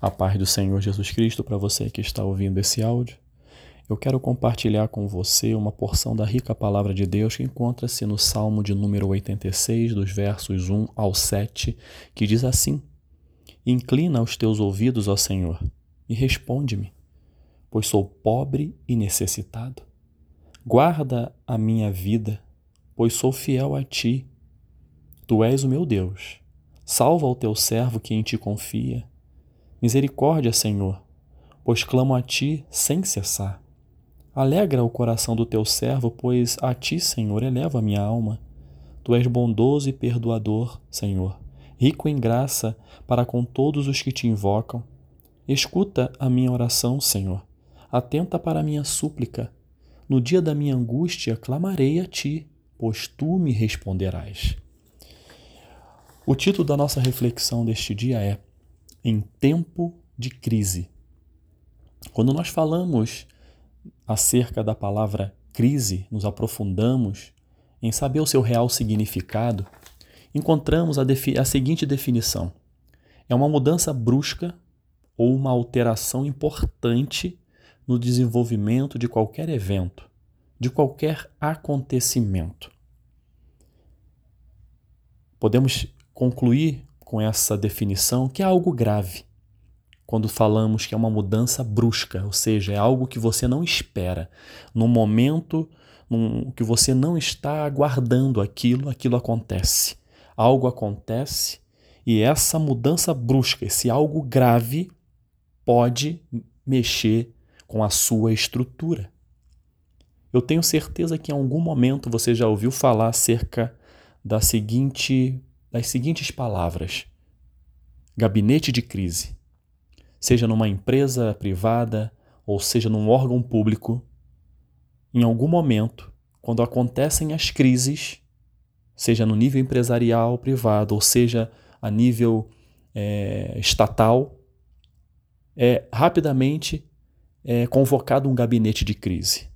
A paz do Senhor Jesus Cristo para você que está ouvindo esse áudio. Eu quero compartilhar com você uma porção da rica palavra de Deus que encontra-se no Salmo de número 86, dos versos 1 ao 7, que diz assim: Inclina os teus ouvidos, ó Senhor, e responde-me, pois sou pobre e necessitado. Guarda a minha vida, pois sou fiel a ti. Tu és o meu Deus. Salva o teu servo que em ti confia Misericórdia, Senhor, pois clamo a ti sem cessar. Alegra o coração do teu servo, pois a ti, Senhor, eleva a minha alma. Tu és bondoso e perdoador, Senhor, rico em graça para com todos os que te invocam. Escuta a minha oração, Senhor. Atenta para a minha súplica. No dia da minha angústia, clamarei a ti, pois tu me responderás. O título da nossa reflexão deste dia é em tempo de crise. Quando nós falamos acerca da palavra crise, nos aprofundamos em saber o seu real significado, encontramos a, a seguinte definição: é uma mudança brusca ou uma alteração importante no desenvolvimento de qualquer evento, de qualquer acontecimento. Podemos concluir com essa definição que é algo grave. Quando falamos que é uma mudança brusca, ou seja, é algo que você não espera, num momento num, que você não está aguardando aquilo, aquilo acontece. Algo acontece e essa mudança brusca, esse algo grave, pode mexer com a sua estrutura. Eu tenho certeza que em algum momento você já ouviu falar acerca da seguinte das seguintes palavras: gabinete de crise. Seja numa empresa privada ou seja num órgão público, em algum momento, quando acontecem as crises, seja no nível empresarial privado ou seja a nível é, estatal, é rapidamente é convocado um gabinete de crise.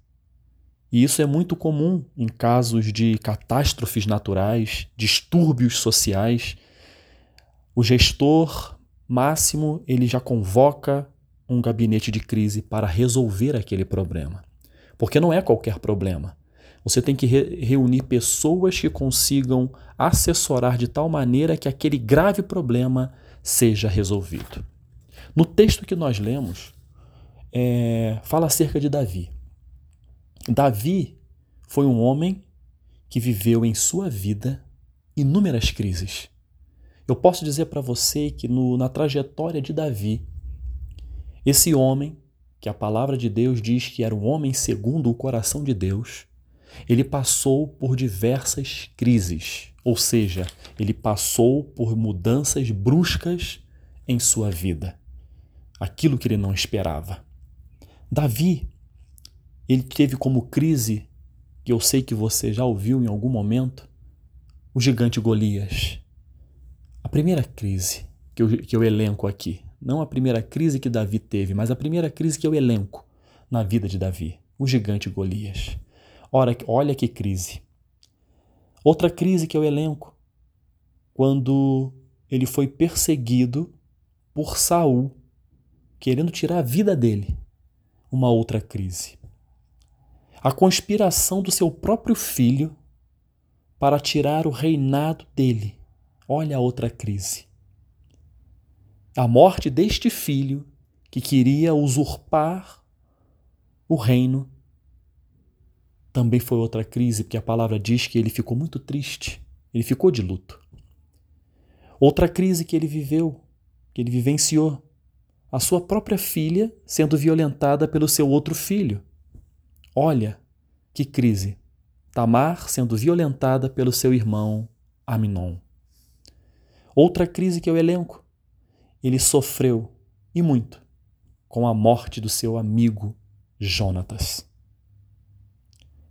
E isso é muito comum em casos de catástrofes naturais, distúrbios sociais. O gestor máximo ele já convoca um gabinete de crise para resolver aquele problema. Porque não é qualquer problema. Você tem que re reunir pessoas que consigam assessorar de tal maneira que aquele grave problema seja resolvido. No texto que nós lemos, é, fala acerca de Davi. Davi foi um homem que viveu em sua vida inúmeras crises. Eu posso dizer para você que no, na trajetória de Davi, esse homem, que a palavra de Deus diz que era um homem segundo o coração de Deus, ele passou por diversas crises, ou seja, ele passou por mudanças bruscas em sua vida, aquilo que ele não esperava. Davi ele teve como crise, que eu sei que você já ouviu em algum momento, o gigante Golias. A primeira crise que eu, que eu elenco aqui, não a primeira crise que Davi teve, mas a primeira crise que eu elenco na vida de Davi, o gigante Golias. Ora, olha que crise. Outra crise que eu elenco, quando ele foi perseguido por Saul, querendo tirar a vida dele. Uma outra crise a conspiração do seu próprio filho para tirar o reinado dele. Olha a outra crise. A morte deste filho que queria usurpar o reino também foi outra crise, porque a palavra diz que ele ficou muito triste, ele ficou de luto. Outra crise que ele viveu, que ele vivenciou, a sua própria filha sendo violentada pelo seu outro filho. Olha que crise! Tamar sendo violentada pelo seu irmão Aminon. Outra crise que eu elenco. Ele sofreu, e muito, com a morte do seu amigo Jonatas.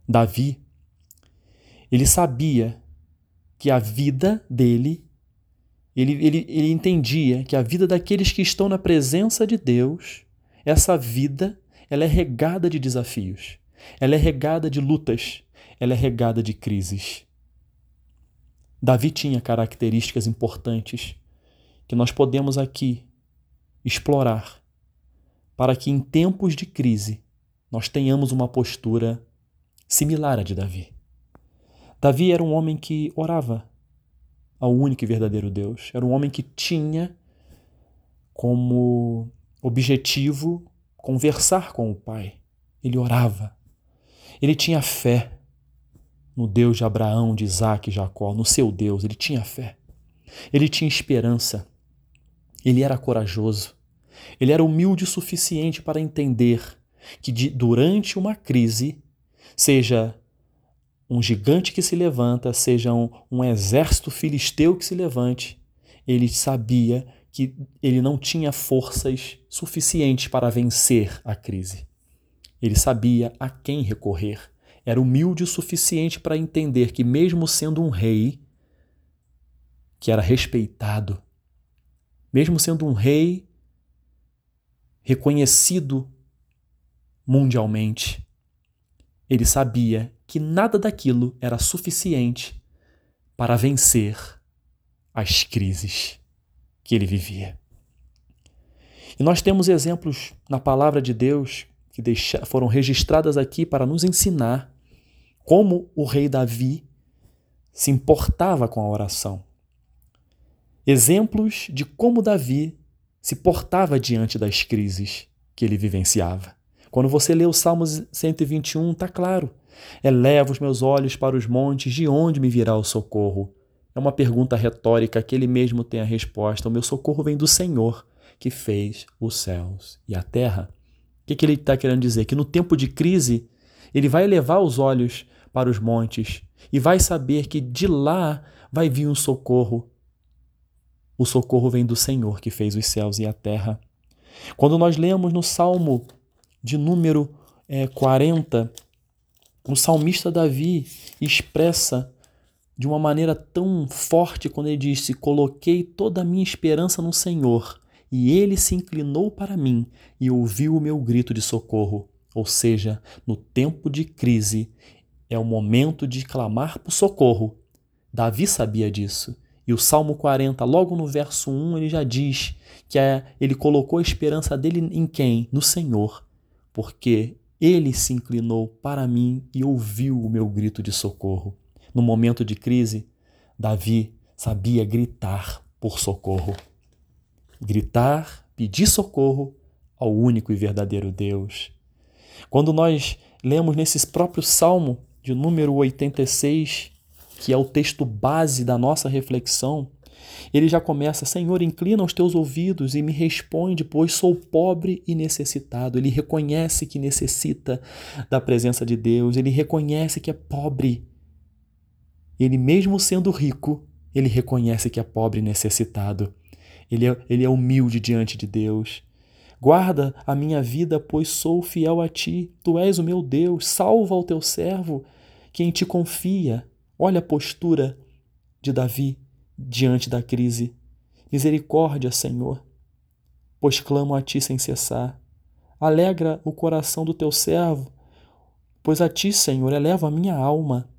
Davi, ele sabia que a vida dele, ele, ele, ele entendia que a vida daqueles que estão na presença de Deus, essa vida, ela é regada de desafios. Ela é regada de lutas, ela é regada de crises. Davi tinha características importantes que nós podemos aqui explorar para que em tempos de crise nós tenhamos uma postura similar à de Davi. Davi era um homem que orava ao único e verdadeiro Deus. Era um homem que tinha como objetivo conversar com o Pai. Ele orava. Ele tinha fé no Deus de Abraão, de Isaac e Jacó, no seu Deus. Ele tinha fé. Ele tinha esperança. Ele era corajoso. Ele era humilde o suficiente para entender que de, durante uma crise, seja um gigante que se levanta, seja um, um exército filisteu que se levante, ele sabia que ele não tinha forças suficientes para vencer a crise. Ele sabia a quem recorrer. Era humilde o suficiente para entender que, mesmo sendo um rei, que era respeitado, mesmo sendo um rei reconhecido mundialmente, ele sabia que nada daquilo era suficiente para vencer as crises que ele vivia. E nós temos exemplos na palavra de Deus que foram registradas aqui para nos ensinar como o rei Davi se importava com a oração. Exemplos de como Davi se portava diante das crises que ele vivenciava. Quando você lê o Salmo 121, está claro. Eleva os meus olhos para os montes, de onde me virá o socorro? É uma pergunta retórica que ele mesmo tem a resposta. O meu socorro vem do Senhor, que fez os céus e a terra. Que, que ele está querendo dizer? Que no tempo de crise, ele vai levar os olhos para os montes e vai saber que de lá vai vir um socorro. O socorro vem do Senhor, que fez os céus e a terra. Quando nós lemos no Salmo de número é, 40, o salmista Davi expressa de uma maneira tão forte quando ele disse: Coloquei toda a minha esperança no Senhor, e ele se inclinou para mim e ouviu o meu grito de socorro. Ou seja, no tempo de crise é o momento de clamar por socorro. Davi sabia disso. E o Salmo 40, logo no verso 1, ele já diz que é, ele colocou a esperança dele em quem? No Senhor, porque ele se inclinou para mim e ouviu o meu grito de socorro. No momento de crise, Davi sabia gritar por socorro. Gritar, pedir socorro ao único e verdadeiro Deus. Quando nós lemos nesse próprio Salmo de número 86, que é o texto base da nossa reflexão, ele já começa: Senhor, inclina os teus ouvidos e me responde, pois sou pobre e necessitado. Ele reconhece que necessita da presença de Deus, ele reconhece que é pobre ele, mesmo sendo rico, ele reconhece que é pobre e necessitado. Ele é, ele é humilde diante de Deus. Guarda a minha vida, pois sou fiel a ti. Tu és o meu Deus. Salva o teu servo, quem te confia. Olha a postura de Davi diante da crise. Misericórdia, Senhor, pois clamo a ti sem cessar. Alegra o coração do teu servo, pois a ti, Senhor, elevo a minha alma.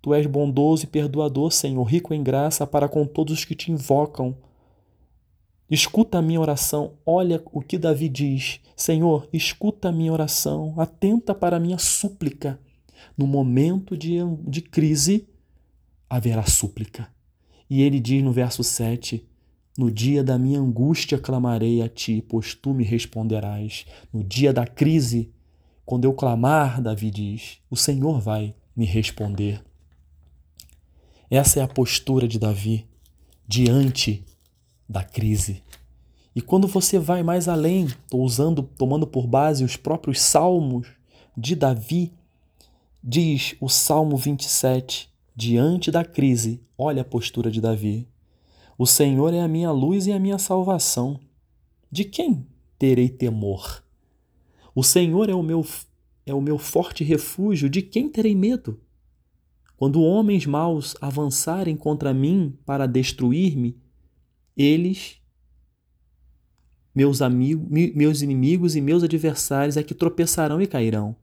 Tu és bondoso e perdoador, Senhor, rico em graça para com todos os que te invocam. Escuta a minha oração, olha o que Davi diz. Senhor, escuta a minha oração, atenta para a minha súplica. No momento de, de crise, haverá súplica. E ele diz no verso 7: No dia da minha angústia clamarei a ti, pois tu me responderás. No dia da crise, quando eu clamar, Davi diz, o Senhor vai me responder. Essa é a postura de Davi diante da crise. E quando você vai mais além, usando, tomando por base os próprios salmos de Davi, diz o Salmo 27, diante da crise, olha a postura de Davi. O Senhor é a minha luz e a minha salvação. De quem terei temor? O Senhor é o meu é o meu forte refúgio, de quem terei medo? Quando homens maus avançarem contra mim para destruir-me, eles, meus amigos, meus inimigos e meus adversários é que tropeçarão e cairão.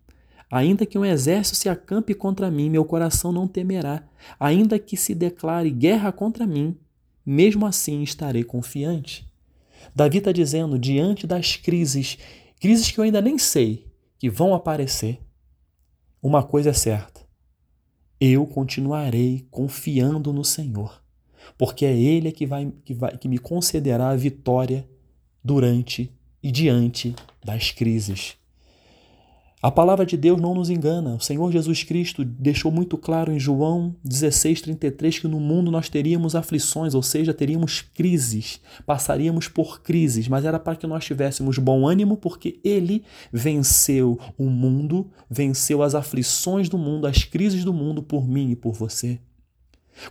Ainda que um exército se acampe contra mim, meu coração não temerá. Ainda que se declare guerra contra mim, mesmo assim estarei confiante. Davi está dizendo, diante das crises, crises que eu ainda nem sei que vão aparecer, uma coisa é certa: eu continuarei confiando no Senhor, porque é Ele que, vai, que, vai, que me concederá a vitória durante e diante das crises. A palavra de Deus não nos engana. O Senhor Jesus Cristo deixou muito claro em João 16,33 que no mundo nós teríamos aflições, ou seja, teríamos crises, passaríamos por crises, mas era para que nós tivéssemos bom ânimo, porque Ele venceu o mundo, venceu as aflições do mundo, as crises do mundo por mim e por você.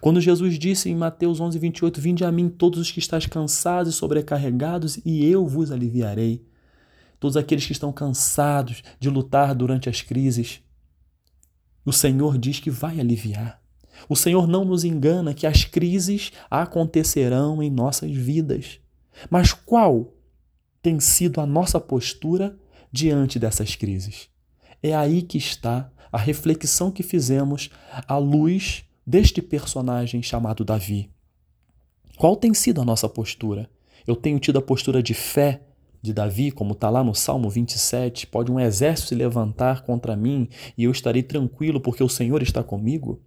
Quando Jesus disse em Mateus 11, 28, Vinde a mim todos os que estáis cansados e sobrecarregados, e eu vos aliviarei todos aqueles que estão cansados de lutar durante as crises. O Senhor diz que vai aliviar. O Senhor não nos engana que as crises acontecerão em nossas vidas. Mas qual tem sido a nossa postura diante dessas crises? É aí que está a reflexão que fizemos à luz deste personagem chamado Davi. Qual tem sido a nossa postura? Eu tenho tido a postura de fé de Davi, como está lá no Salmo 27, pode um exército se levantar contra mim e eu estarei tranquilo porque o Senhor está comigo?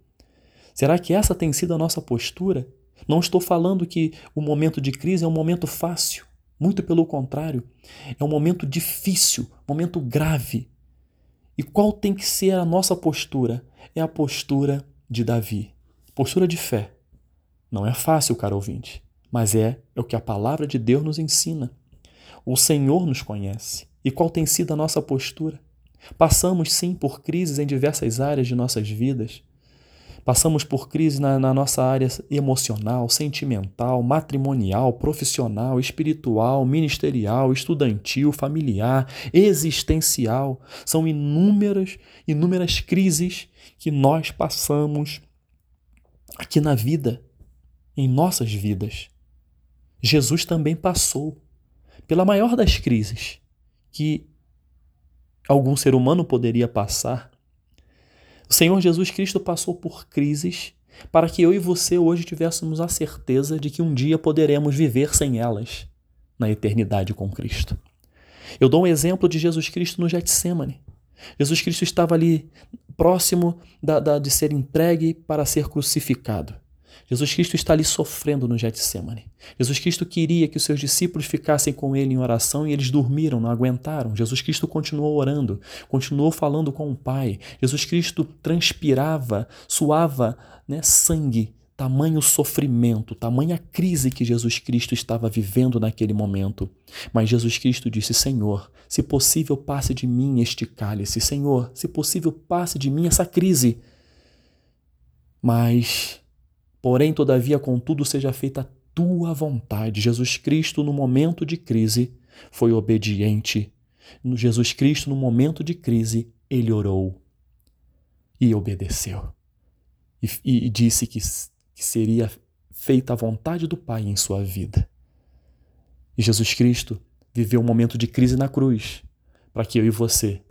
Será que essa tem sido a nossa postura? Não estou falando que o momento de crise é um momento fácil, muito pelo contrário, é um momento difícil, momento grave. E qual tem que ser a nossa postura? É a postura de Davi, postura de fé. Não é fácil, caro ouvinte, mas é, é o que a palavra de Deus nos ensina. O Senhor nos conhece. E qual tem sido a nossa postura? Passamos sim por crises em diversas áreas de nossas vidas. Passamos por crise na, na, nossa área emocional, sentimental, matrimonial, profissional, espiritual, ministerial, estudantil, familiar, existencial. São inúmeras, inúmeras crises que nós passamos aqui na vida, em nossas vidas. Jesus também passou pela maior das crises que algum ser humano poderia passar, o Senhor Jesus Cristo passou por crises para que eu e você hoje tivéssemos a certeza de que um dia poderemos viver sem elas na eternidade com Cristo. Eu dou um exemplo de Jesus Cristo no Getsemane. Jesus Cristo estava ali próximo da, da, de ser entregue para ser crucificado. Jesus Cristo está ali sofrendo no Getsemane. Jesus Cristo queria que os seus discípulos ficassem com ele em oração e eles dormiram, não aguentaram. Jesus Cristo continuou orando, continuou falando com o Pai. Jesus Cristo transpirava, suava né, sangue, tamanho sofrimento, tamanha crise que Jesus Cristo estava vivendo naquele momento. Mas Jesus Cristo disse: Senhor, se possível, passe de mim este cálice. Senhor, se possível, passe de mim essa crise. Mas Porém, todavia, contudo, seja feita a tua vontade. Jesus Cristo, no momento de crise, foi obediente. No Jesus Cristo, no momento de crise, ele orou e obedeceu. E, e, e disse que, que seria feita a vontade do Pai em sua vida. E Jesus Cristo viveu um momento de crise na cruz, para que eu e você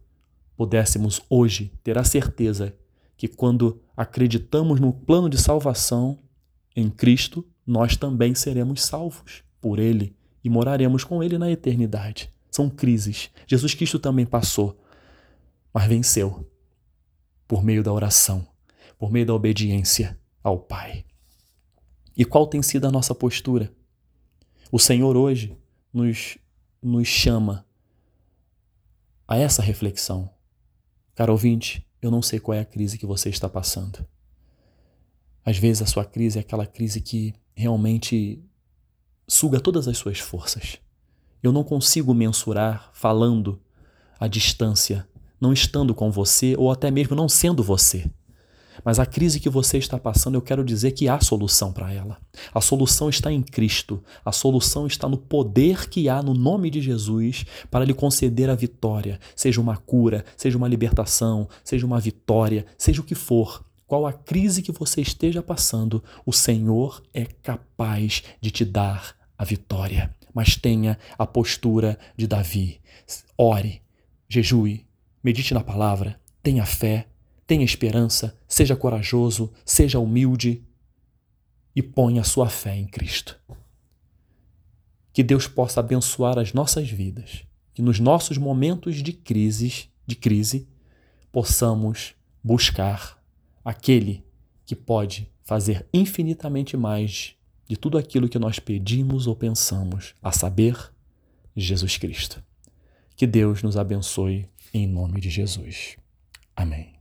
pudéssemos hoje ter a certeza que quando acreditamos no plano de salvação em Cristo, nós também seremos salvos por Ele e moraremos com Ele na eternidade. São crises. Jesus Cristo também passou, mas venceu por meio da oração, por meio da obediência ao Pai. E qual tem sido a nossa postura? O Senhor hoje nos, nos chama a essa reflexão. Caro ouvinte, eu não sei qual é a crise que você está passando. Às vezes a sua crise é aquela crise que realmente suga todas as suas forças. Eu não consigo mensurar falando à distância, não estando com você ou até mesmo não sendo você. Mas a crise que você está passando, eu quero dizer que há solução para ela. A solução está em Cristo. A solução está no poder que há no nome de Jesus para lhe conceder a vitória, seja uma cura, seja uma libertação, seja uma vitória, seja o que for. Qual a crise que você esteja passando, o Senhor é capaz de te dar a vitória. Mas tenha a postura de Davi. Ore, jejue, medite na palavra, tenha fé, Tenha esperança, seja corajoso, seja humilde e ponha sua fé em Cristo. que Deus possa abençoar as nossas vidas, que nos nossos momentos de crise, de crise, possamos buscar aquele que pode fazer infinitamente mais de tudo aquilo que nós pedimos ou pensamos, a saber, Jesus Cristo. Que Deus nos abençoe em nome de Jesus. Amém.